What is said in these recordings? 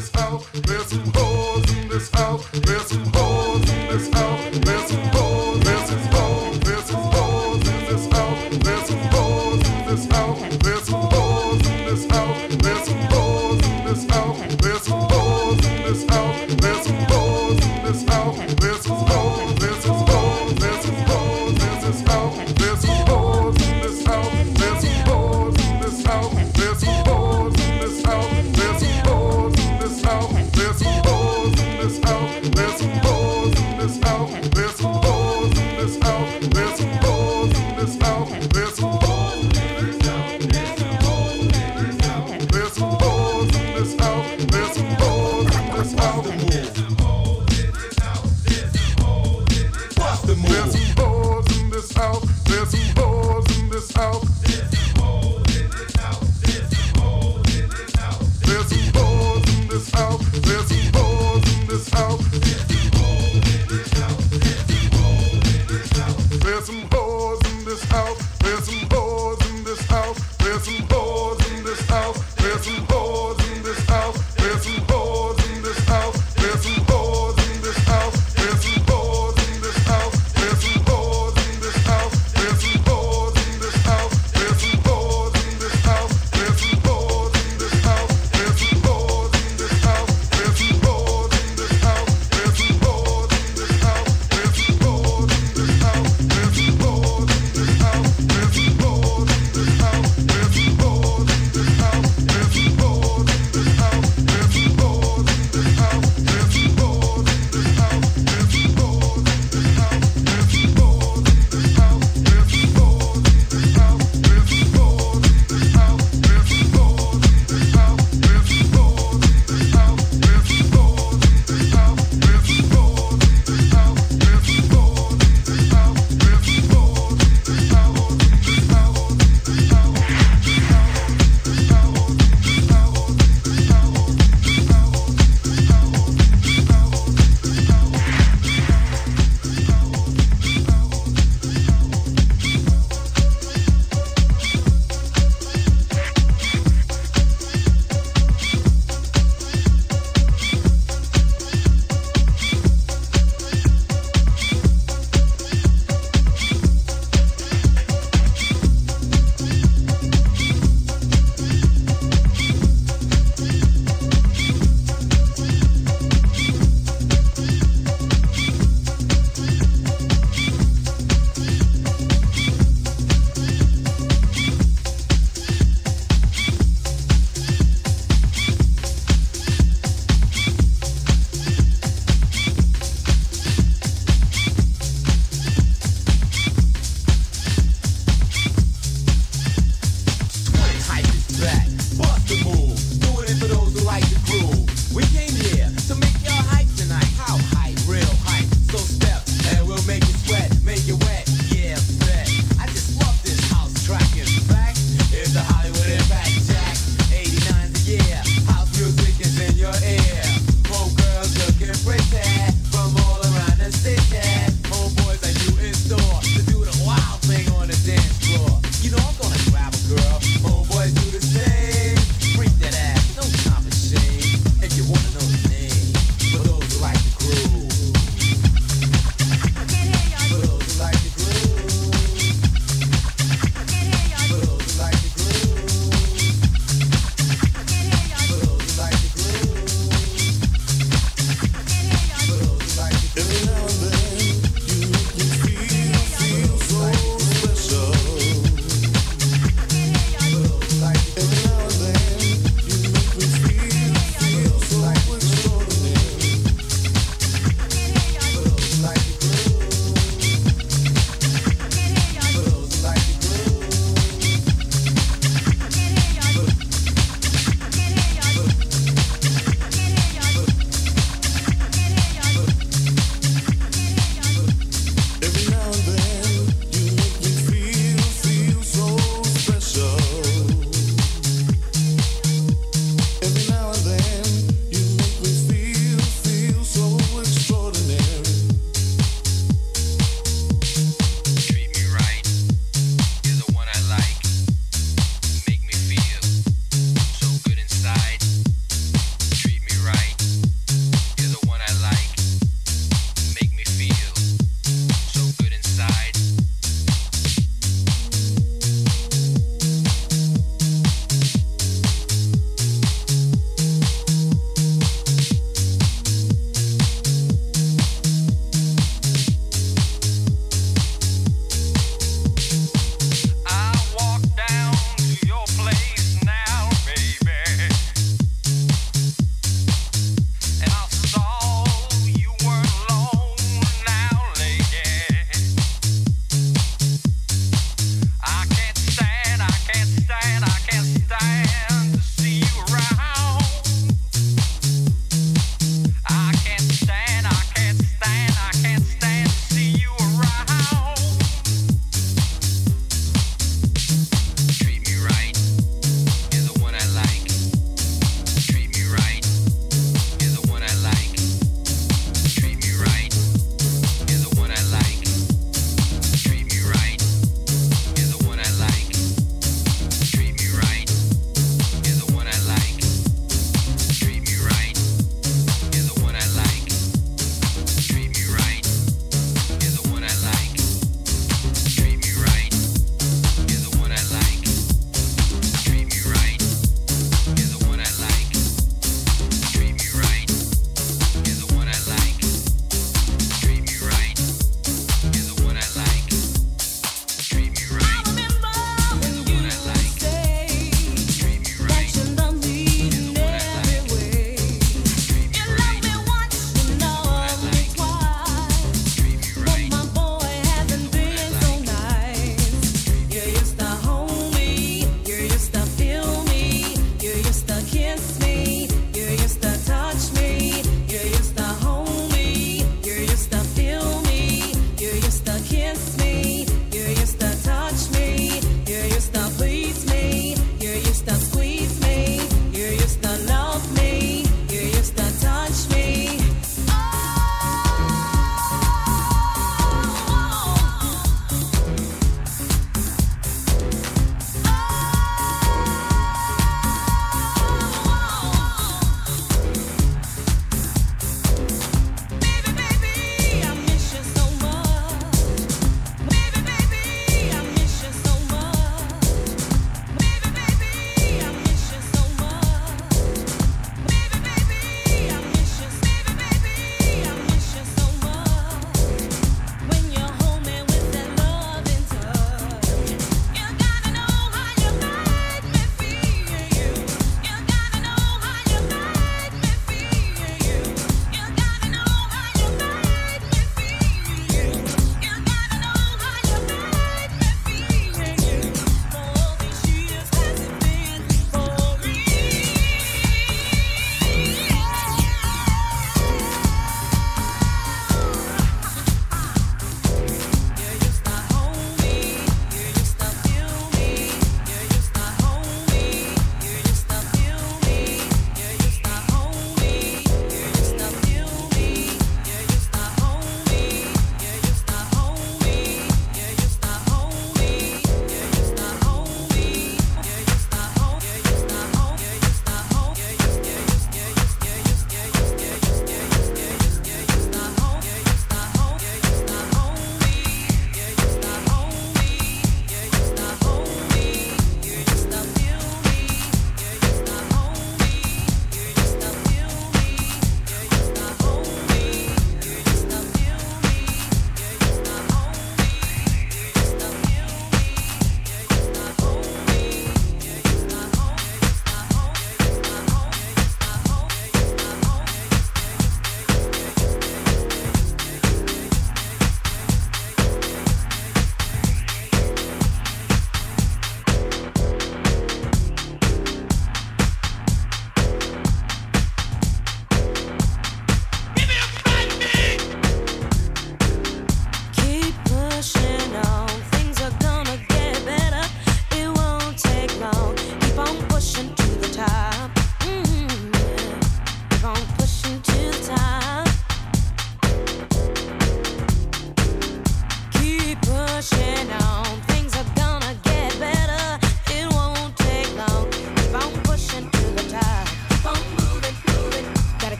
this house. There's some hoes in this house. There's some hoes in this house.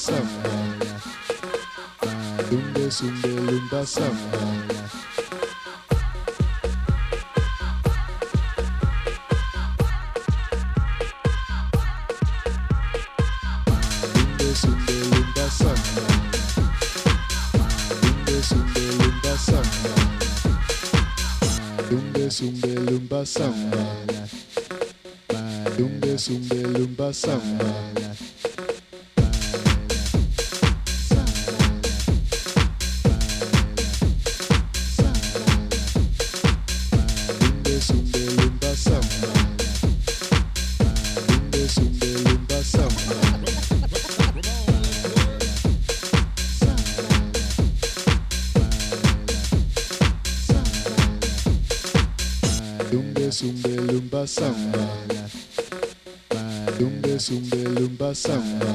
safa Lumbe sumbe lumba sumbe lumba samba. Lumbe sumbe lumba samba. sumbe lumba samba. Dumbe sumbe lumba samba.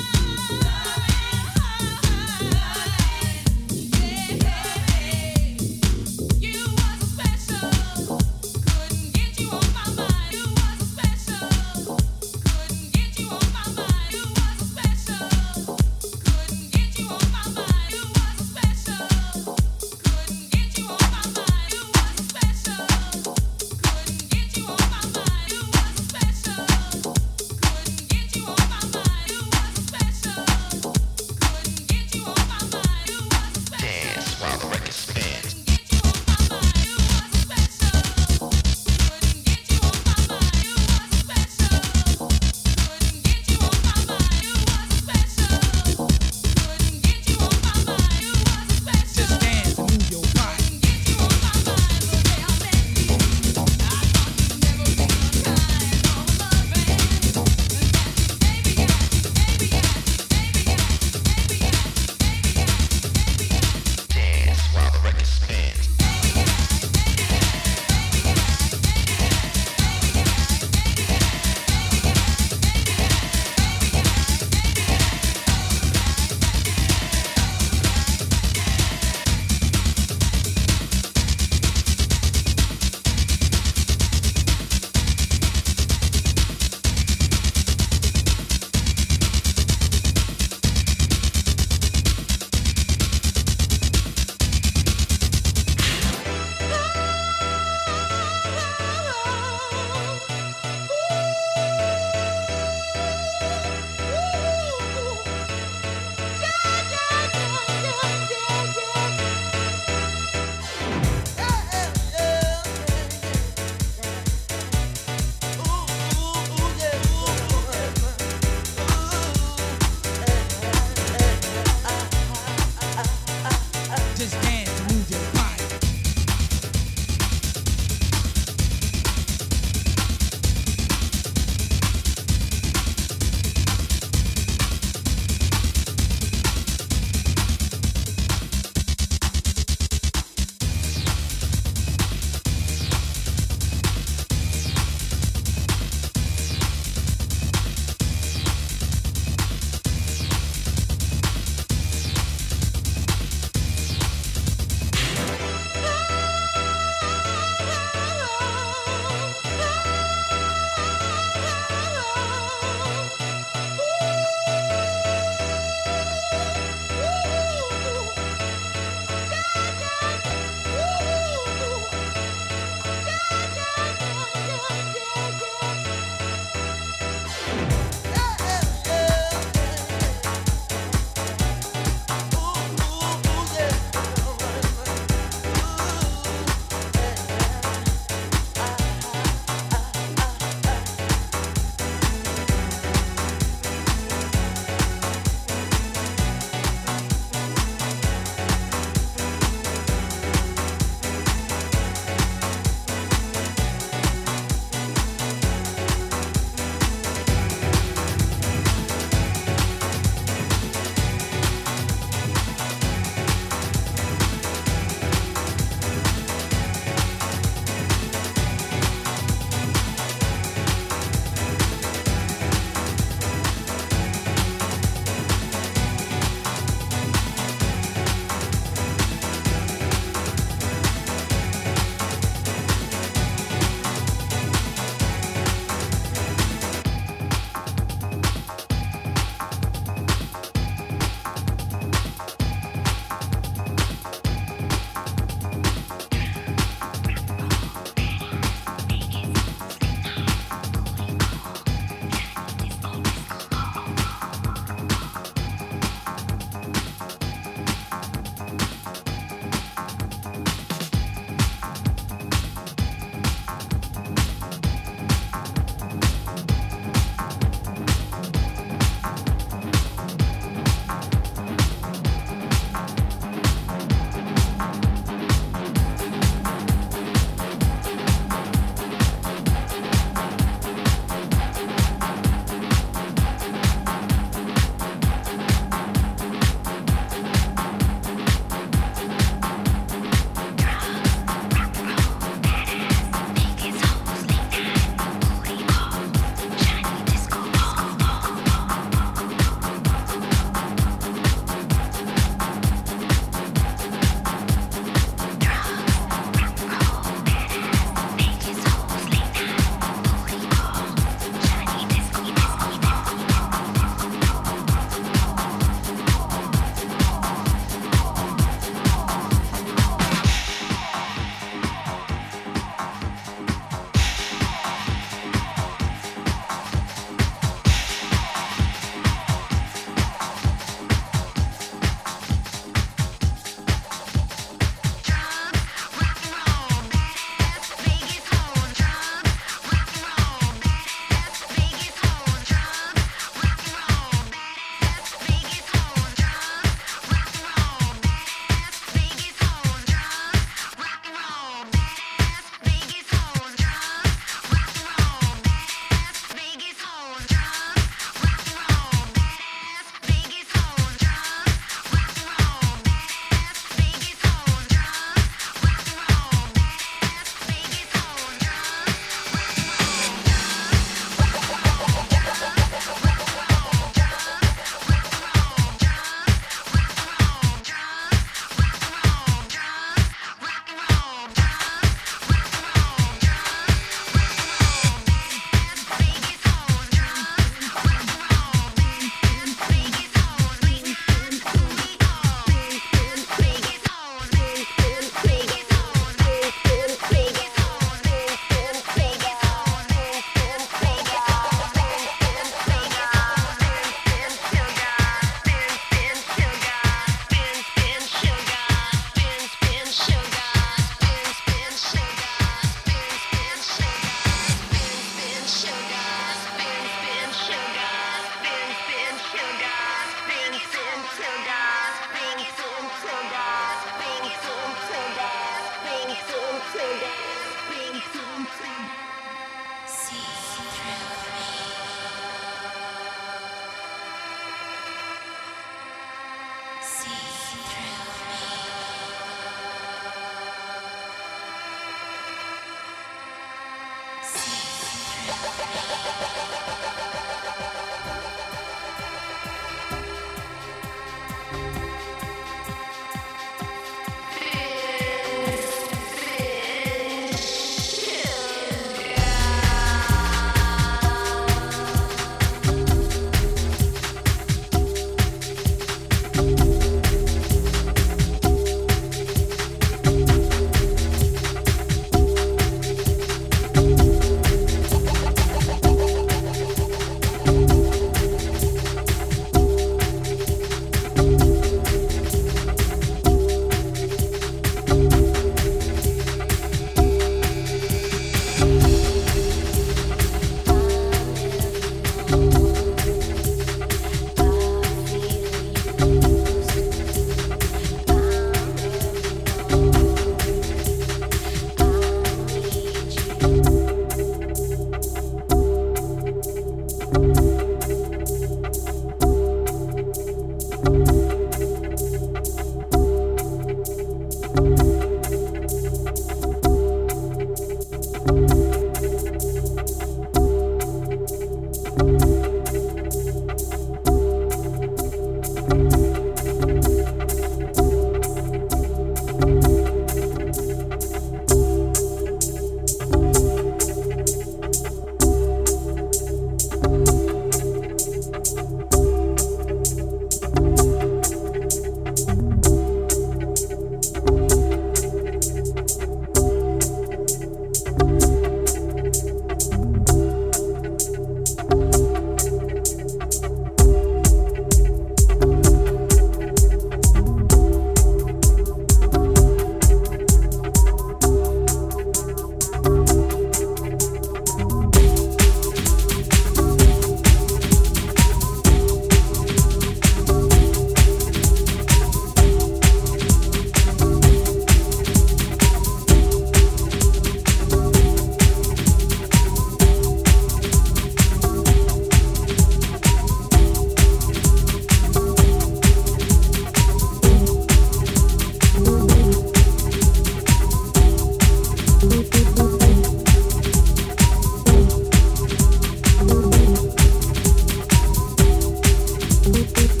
Thank you.